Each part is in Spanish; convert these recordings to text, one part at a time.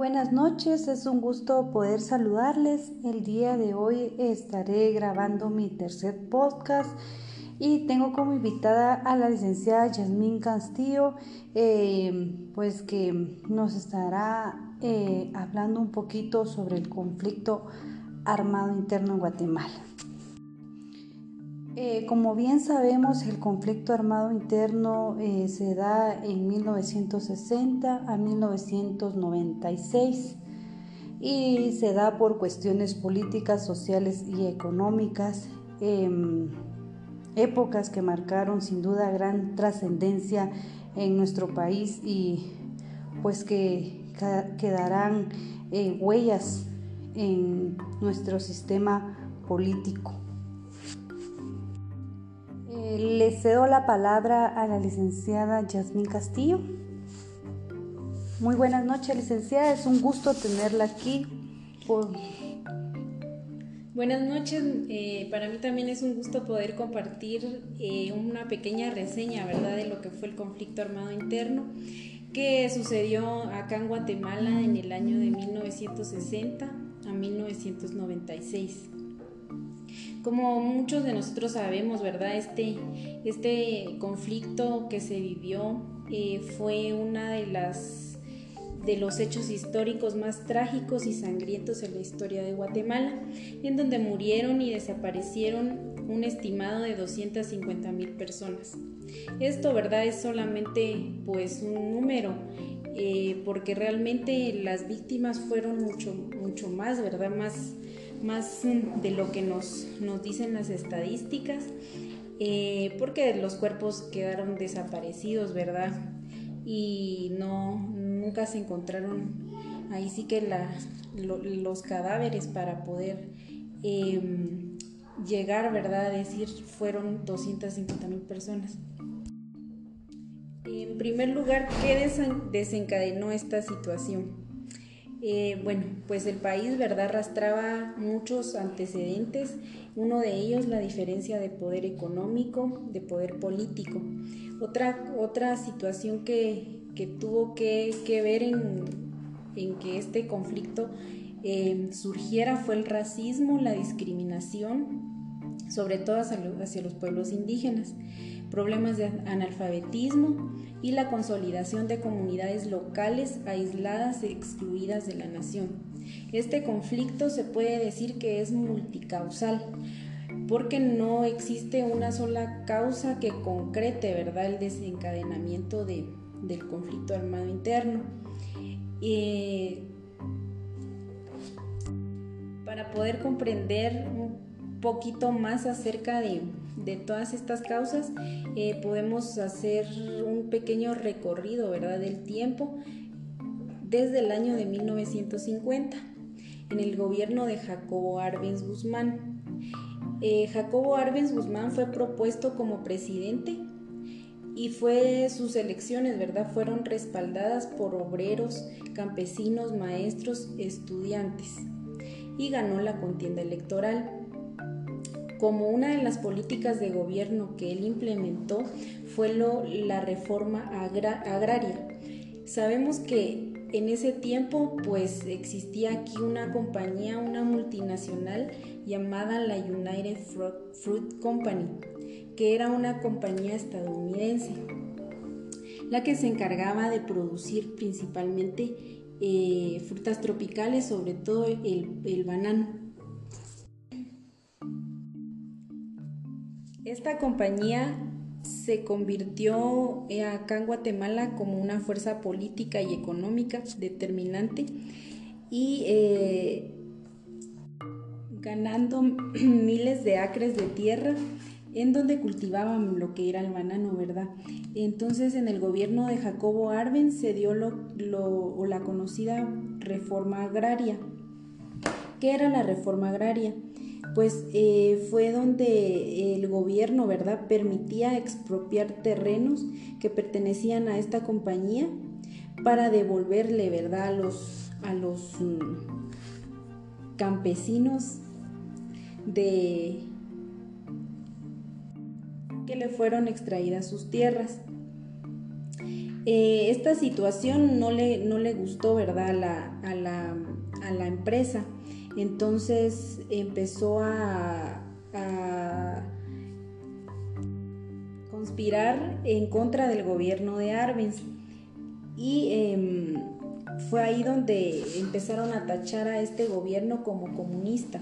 buenas noches, es un gusto poder saludarles. El día de hoy estaré grabando mi tercer podcast y tengo como invitada a la licenciada Yasmín Castillo, eh, pues que nos estará eh, hablando un poquito sobre el conflicto armado interno en Guatemala. Eh, como bien sabemos, el conflicto armado interno eh, se da en 1960 a 1996 y se da por cuestiones políticas, sociales y económicas, em, épocas que marcaron sin duda gran trascendencia en nuestro país y pues que quedarán eh, huellas en nuestro sistema político. Le cedo la palabra a la licenciada Yasmín Castillo. Muy buenas noches, licenciada. Es un gusto tenerla aquí. Buenas noches. Eh, para mí también es un gusto poder compartir eh, una pequeña reseña, ¿verdad?, de lo que fue el conflicto armado interno que sucedió acá en Guatemala en el año de 1960 a 1996. Como muchos de nosotros sabemos, ¿verdad? Este, este conflicto que se vivió eh, fue una de las de los hechos históricos más trágicos y sangrientos en la historia de Guatemala, en donde murieron y desaparecieron un estimado de 250 mil personas. Esto, ¿verdad? Es solamente pues un número, eh, porque realmente las víctimas fueron mucho, mucho más, ¿verdad? Más, más de lo que nos, nos dicen las estadísticas, eh, porque los cuerpos quedaron desaparecidos, ¿verdad? Y no, nunca se encontraron ahí sí que los cadáveres para poder em, llegar, ¿verdad? A decir fueron 250 mil personas. En primer lugar, ¿qué desencadenó esta situación? Eh, bueno, pues el país, ¿verdad?, arrastraba muchos antecedentes, uno de ellos la diferencia de poder económico, de poder político. Otra, otra situación que, tuvo que, ver en, que este conflicto eh, surgiera fue el racismo, la discriminación, sobre todo hacia los pueblos indígenas problemas de analfabetismo y la consolidación de comunidades locales aisladas e excluidas de la nación. Este conflicto se puede decir que es multicausal porque no existe una sola causa que concrete ¿verdad? el desencadenamiento de, del conflicto armado interno. Eh, para poder comprender un poquito más acerca de, de todas estas causas, eh, podemos hacer un pequeño recorrido ¿verdad? del tiempo desde el año de 1950 en el gobierno de Jacobo Arbenz Guzmán. Eh, Jacobo Arbenz Guzmán fue propuesto como presidente y fue sus elecciones, ¿verdad? Fueron respaldadas por obreros, campesinos, maestros, estudiantes y ganó la contienda electoral como una de las políticas de gobierno que él implementó fue la reforma agraria. Sabemos que en ese tiempo pues existía aquí una compañía, una multinacional llamada la United Fruit Company, que era una compañía estadounidense, la que se encargaba de producir principalmente eh, frutas tropicales, sobre todo el banano. Esta compañía se convirtió eh, acá en Guatemala como una fuerza política y económica determinante y eh, ganando miles de acres de tierra en donde cultivaban lo que era el banano, ¿verdad? Entonces en el gobierno de Jacobo Arben se dio lo, la conocida reforma agraria. ¿Qué era la reforma agraria? Pues eh, fue donde el gobierno, ¿verdad?, permitía expropiar terrenos que pertenecían a esta compañía para devolverle, ¿verdad?, a los, a los mm, campesinos de que le fueron extraídas sus tierras. Eh, esta situación no le, no le gustó, ¿verdad?, a la, a la, a la empresa. Entonces empezó a, conspirar en contra del gobierno de Arbenz. Y em, fue ahí donde empezaron a tachar a este gobierno como comunista.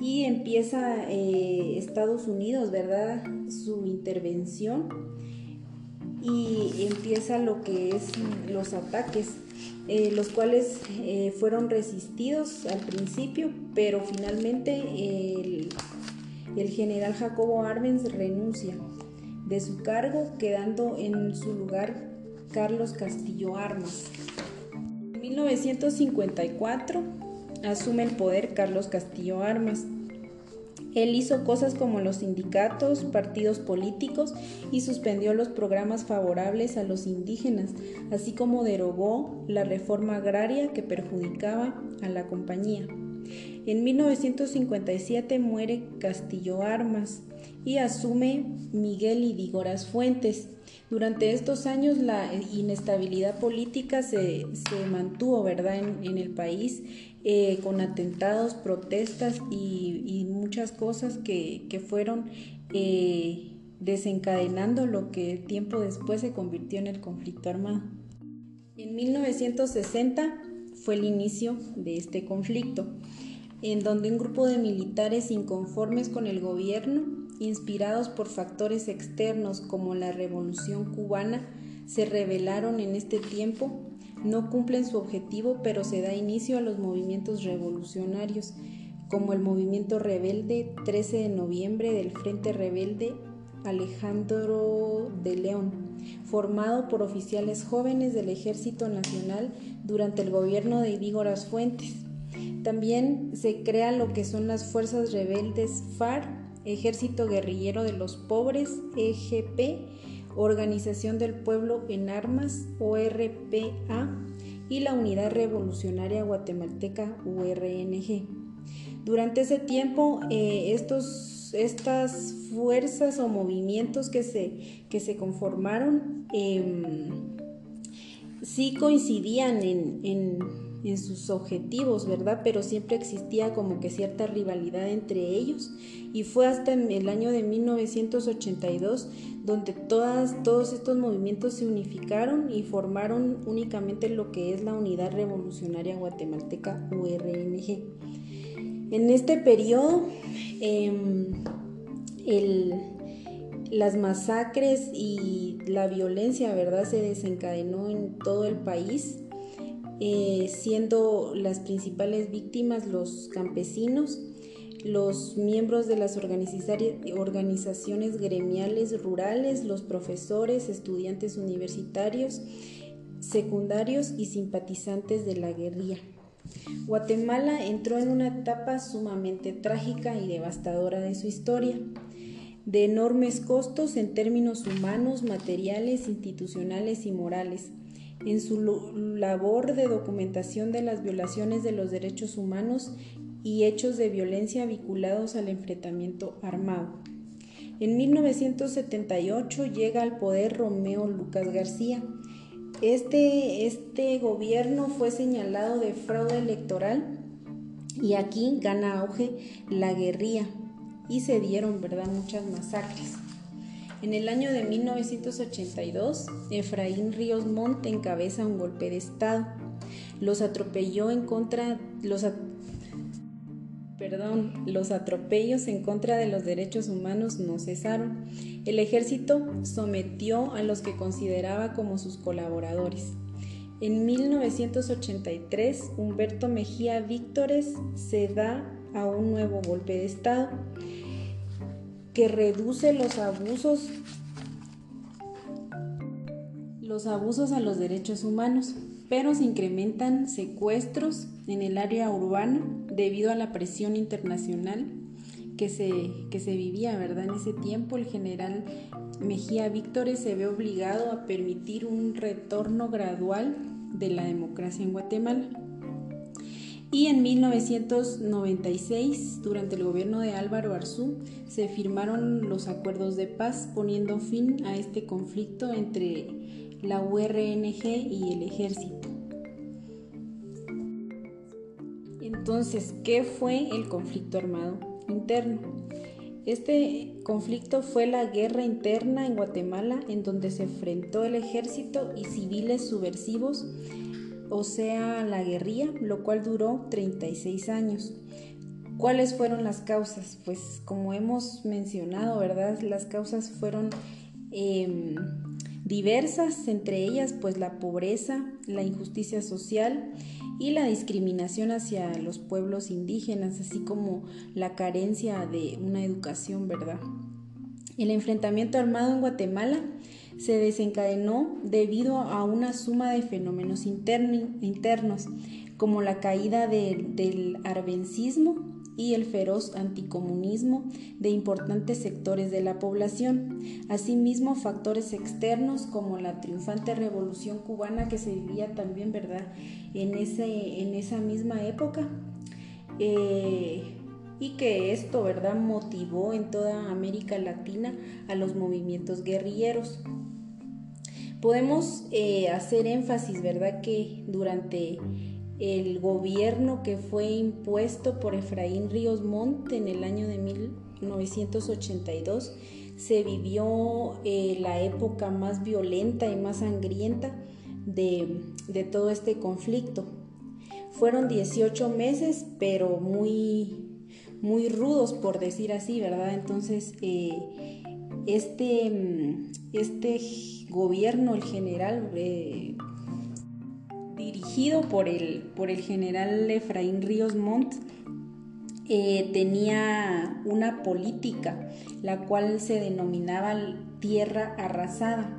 Y empieza eh, Estados Unidos, ¿verdad?, su intervención y empieza lo que es los ataques, eh, los cuales eh, fueron resistidos al principio, pero finalmente el, general Jacobo Arbenz renuncia de su cargo, quedando en su lugar Carlos Castillo Armas. En 1954 asume el poder Carlos Castillo Armas él hizo cosas como los sindicatos, partidos políticos y suspendió los programas favorables a los indígenas, así como derogó la reforma agraria que perjudicaba a la compañía. En 1957 muere Castillo Armas y asume Miguel Idígoras Fuentes. Durante estos años la inestabilidad política se, mantuvo ¿verdad? En, el país eh, con atentados, protestas y, muchas cosas que, fueron eh, desencadenando lo que tiempo después se convirtió en el conflicto armado. En 1960 fue el inicio de este conflicto, en donde un grupo de militares inconformes con el gobierno, inspirados por factores externos como la revolución cubana, se rebelaron en este tiempo no cumplen su objetivo, pero se da inicio a los movimientos revolucionarios, como el movimiento rebelde 13 de noviembre del Frente Rebelde Alejandro de León, formado por oficiales jóvenes del Ejército Nacional durante el gobierno de Idígoras Fuentes. También se crea lo que son las fuerzas rebeldes FARC, Ejército Guerrillero de los Pobres, EGP, Organización del Pueblo en Armas, ORPA, y la Unidad Revolucionaria Guatemalteca, URNG. Durante ese tiempo, eh, estos, estas fuerzas o movimientos que se, que se conformaron em, sí coincidían en en sus objetivos, ¿verdad? Pero siempre existía como que cierta rivalidad entre ellos y fue hasta el año de 1982 donde todas, todos estos movimientos se unificaron y formaron únicamente lo que es la Unidad Revolucionaria Guatemalteca URNG. En este periodo, em, las masacres y la violencia, ¿verdad? Se desencadenó en todo el país eh, siendo las principales víctimas los campesinos, los miembros de las organizaciones gremiales rurales, los profesores, estudiantes universitarios, secundarios y simpatizantes de la guerrilla. Guatemala entró en una etapa sumamente trágica y devastadora de su historia, de enormes costos en términos humanos, materiales, institucionales y morales en su labor de documentación de las violaciones de los derechos humanos y hechos de violencia vinculados al enfrentamiento armado. En 1978 llega al poder Romeo Lucas García. Este, este gobierno fue señalado de fraude electoral y aquí gana auge la guerrilla y se dieron ¿verdad? muchas masacres. En el año de 1982, Efraín Ríos Monte encabeza un golpe de Estado. Los atropelló en contra, los, perdón, los atropellos en contra de los derechos humanos no cesaron. El ejército sometió a los que consideraba como sus colaboradores. En 1983, Humberto Mejía Víctores se da a un nuevo golpe de Estado que reduce los abusos los abusos a los derechos humanos, pero se incrementan secuestros en el área urbana debido a la presión internacional que se, que se vivía, ¿verdad? En ese tiempo el general Mejía Víctores se ve obligado a permitir un retorno gradual de la democracia en Guatemala. Y en 1996, durante el gobierno de Álvaro Arzú, se firmaron los acuerdos de paz poniendo fin a este conflicto entre la URNG y el ejército. Entonces, ¿qué fue el conflicto armado interno? Este conflicto fue la guerra interna en Guatemala en donde se enfrentó el ejército y civiles subversivos, o sea, la guerrilla, lo cual duró 36 años. ¿Cuáles fueron las causas? Pues como hemos mencionado, ¿verdad? Las causas fueron em, diversas, entre ellas pues la pobreza, la injusticia social y la discriminación hacia los pueblos indígenas, así como la carencia de una educación, ¿verdad? El enfrentamiento armado en Guatemala se desencadenó debido a una suma de fenómenos internos, como la caída del arbencismo, y el feroz anticomunismo de importantes sectores de la población. Asimismo, factores externos como la triunfante revolución cubana que se vivía también, ¿verdad?, en, ese, en esa misma época. Eh, y que esto, ¿verdad?, motivó en toda América Latina a los movimientos guerrilleros. Podemos eh, hacer énfasis, ¿verdad?, que durante el gobierno que fue impuesto por Efraín Ríos Montt en el año de 1982 se vivió eh, la época más violenta y más sangrienta de, todo este conflicto. Fueron 18 meses, pero muy, muy rudos, por decir así, ¿verdad? Entonces, eh, este, este gobierno, el general, eh, dirigido por el, por el general Efraín Ríos Montt, eh, tenía una política, la cual se denominaba tierra arrasada,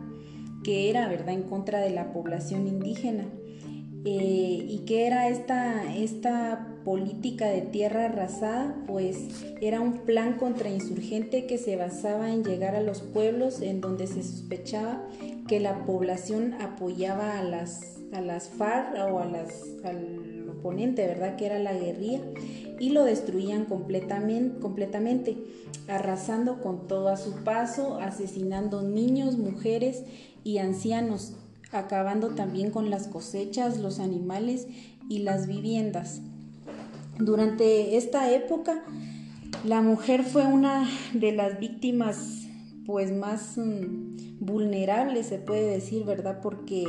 que era, ¿verdad?, en contra de la población indígena. Eh, ¿Y qué era esta, esta política de tierra arrasada? Pues era un plan contrainsurgente que se basaba en llegar a los pueblos en donde se sospechaba que la población apoyaba a las a las o a las, al oponente, ¿verdad? Que era la guerrilla, y lo destruían completamente, completamente, arrasando con todo a su paso, asesinando niños, mujeres y ancianos, acabando también con las cosechas, los animales y las viviendas. Durante esta época, la mujer fue una de las víctimas pues más mm, vulnerables, se puede decir, ¿verdad? Porque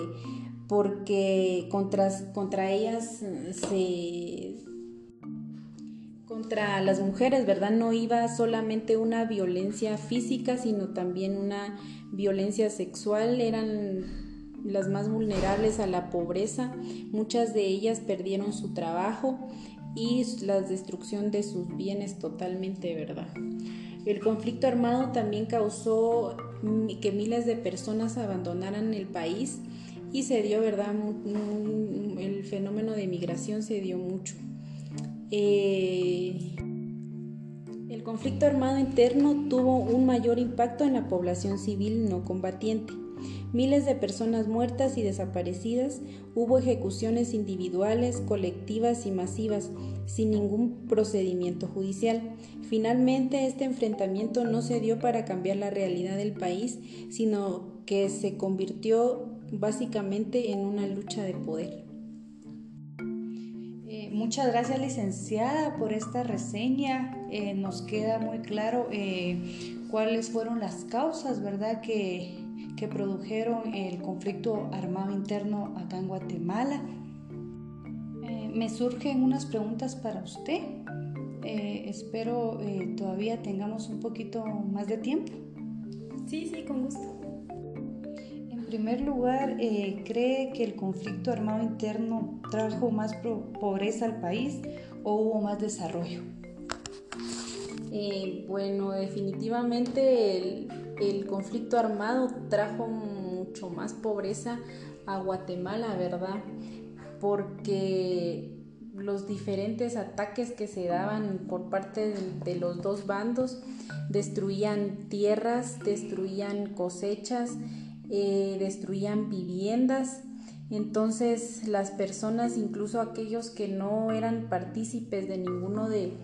porque contra, contra ellas se contra las mujeres, ¿verdad? No iba solamente una violencia física, sino también una violencia sexual, eran las más vulnerables a la pobreza, muchas de ellas perdieron su trabajo y la destrucción de sus bienes totalmente, ¿verdad? El conflicto armado también causó que miles de personas abandonaran el país y se dio, ¿verdad? El fenómeno de migración se dio mucho. Eh, el conflicto armado interno tuvo un mayor impacto en la población civil no combatiente. Miles de personas muertas y desaparecidas, hubo ejecuciones individuales, colectivas y masivas, sin ningún procedimiento judicial. Finalmente, este enfrentamiento no se dio para cambiar la realidad del país, sino que se convirtió básicamente en una lucha de poder. Eh, muchas gracias licenciada por esta reseña. Eh, nos queda muy claro eh, cuáles fueron las causas, ¿verdad?, que, que produjeron el conflicto armado interno acá en Guatemala. me surgen unas preguntas para usted. espero todavía tengamos un poquito más de tiempo. Sí, sí, con gusto. En primer lugar, eh, ¿cree que el conflicto armado interno trajo más pobreza al país o hubo más desarrollo? Eh, bueno, definitivamente el, conflicto armado trajo mucho más pobreza a Guatemala, ¿verdad? Porque los diferentes ataques que se daban por parte de, los dos bandos destruían tierras, destruían cosechas eh, destruían viviendas. Entonces las personas, incluso aquellos que no eran partícipes de ninguno de,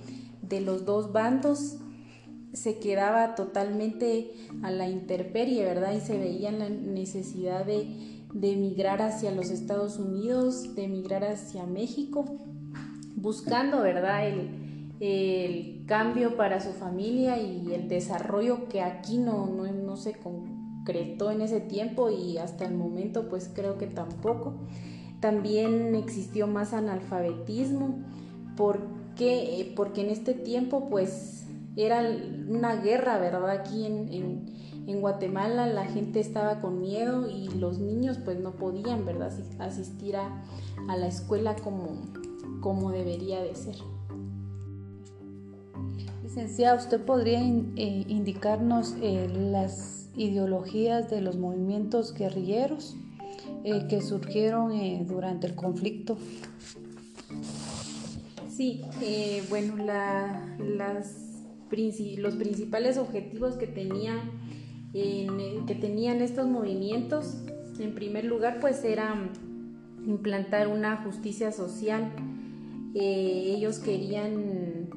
los dos bandos, se quedaba totalmente a la intemperie, ¿verdad? Y se veía la necesidad de, de emigrar hacia los Estados Unidos, de emigrar hacia México, buscando, ¿verdad?, el, cambio para su familia y el desarrollo que aquí no, no, no se concretó en ese tiempo y hasta el momento pues creo que tampoco. También existió más analfabetismo. ¿Por qué? Porque en este tiempo pues era una guerra, ¿verdad? Aquí en, en, Guatemala la gente estaba con miedo y los niños pues no podían, ¿verdad? Asistir a, a la escuela como, como debería de ser. Licenciada, ¿usted podría eh, indicarnos eh, las ideologías de los movimientos guerrilleros eh, que surgieron durante el conflicto? Sí, bueno, las los principales objetivos que, tenía, que tenían estos movimientos, en primer lugar, pues era implantar una justicia social. Eh, ellos querían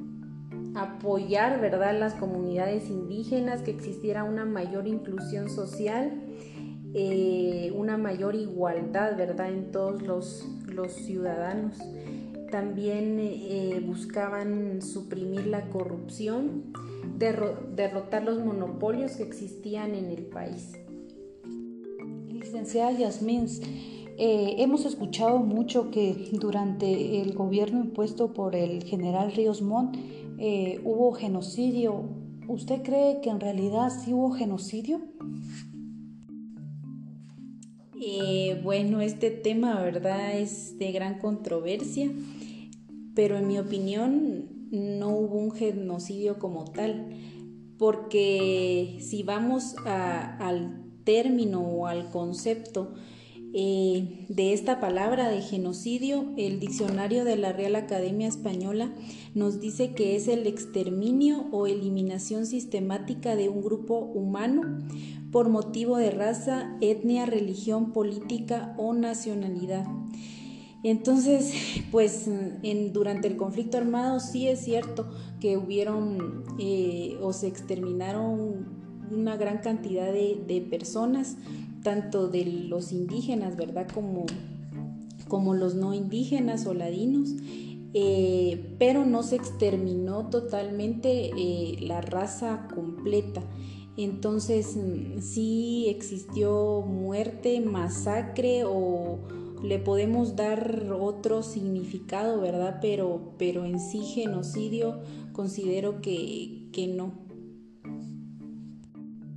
apoyar, ¿verdad?, las comunidades indígenas, que existiera una mayor inclusión social, eh, una mayor igualdad, ¿verdad?, en todos los ciudadanos. También eh, buscaban suprimir la corrupción, derrotar los monopolios que existían en el país. Licenciada Yasmín, eh, hemos escuchado mucho que durante el gobierno impuesto por el general Ríos Montt eh, hubo genocidio. ¿Usted cree que en realidad sí hubo genocidio? Bueno, este tema, ¿verdad? Es de gran controversia pero en mi opinión no hubo un genocidio como tal, porque si vamos al término o al concepto eh, de esta palabra de genocidio, el diccionario de la Real Academia Española nos dice que es el exterminio o eliminación sistemática de un grupo humano por motivo de raza, etnia, religión, política o nacionalidad. Entonces, pues durante el conflicto armado sí es cierto que hubieron eh, o se exterminaron una gran cantidad de, personas, tanto de los indígenas, ¿verdad? Como, como los no indígenas o ladinos. Eh, pero no se exterminó totalmente eh, la raza completa. Entonces sí existió muerte, masacre o, le podemos dar otro significado, ¿verdad? Pero, pero en sí genocidio considero que, no.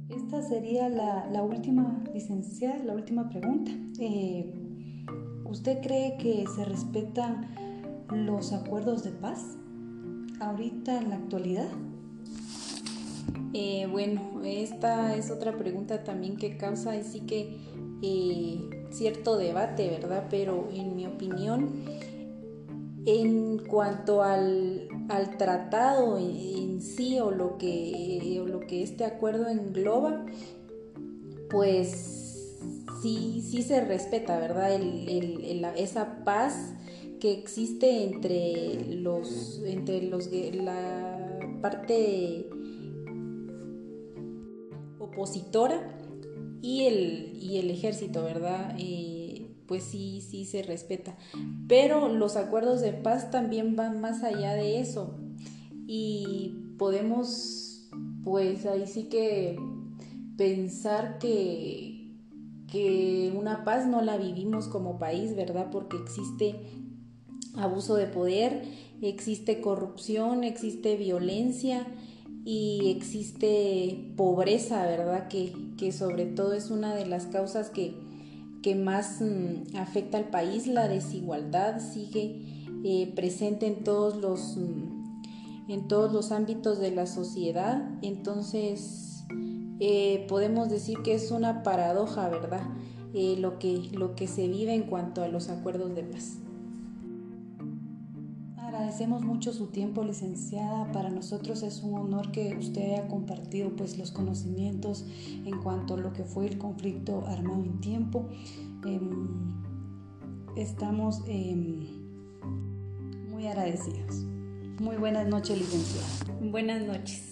Esta sería la, última, licenciada, la última pregunta. Eh, ¿Usted cree que se respetan los acuerdos de paz ahorita en la actualidad? Eh, bueno, esta es otra pregunta también que causa así que eh, cierto debate, ¿verdad? Pero en mi opinión, en cuanto al, tratado en, sí o lo, que, lo que este acuerdo engloba, pues sí, sí se respeta, ¿verdad? esa paz que existe entre los, entre los, la parte opositora y el, y el ejército, ¿verdad? Eh, pues sí, sí se respeta. Pero los acuerdos de paz también van más allá de eso. Y podemos, pues ahí sí que pensar que, que una paz no la vivimos como país, ¿verdad? Porque existe abuso de poder, existe corrupción, existe violencia y existe pobreza, ¿verdad? Que, sobre todo es una de las causas que, más mm, afecta al país. La desigualdad sigue eh, presente en todos, los, mm, en todos los ámbitos de la sociedad. Entonces, eh, podemos decir que es una paradoja, ¿verdad? Eh, lo, que, lo que se vive en cuanto a los acuerdos de paz. Agradecemos mucho su tiempo, licenciada. Para nosotros es un honor que usted haya compartido pues, los conocimientos en cuanto a lo que fue el conflicto armado en tiempo. Em, estamos em, muy agradecidos. Muy buenas noches, licenciada. Buenas noches.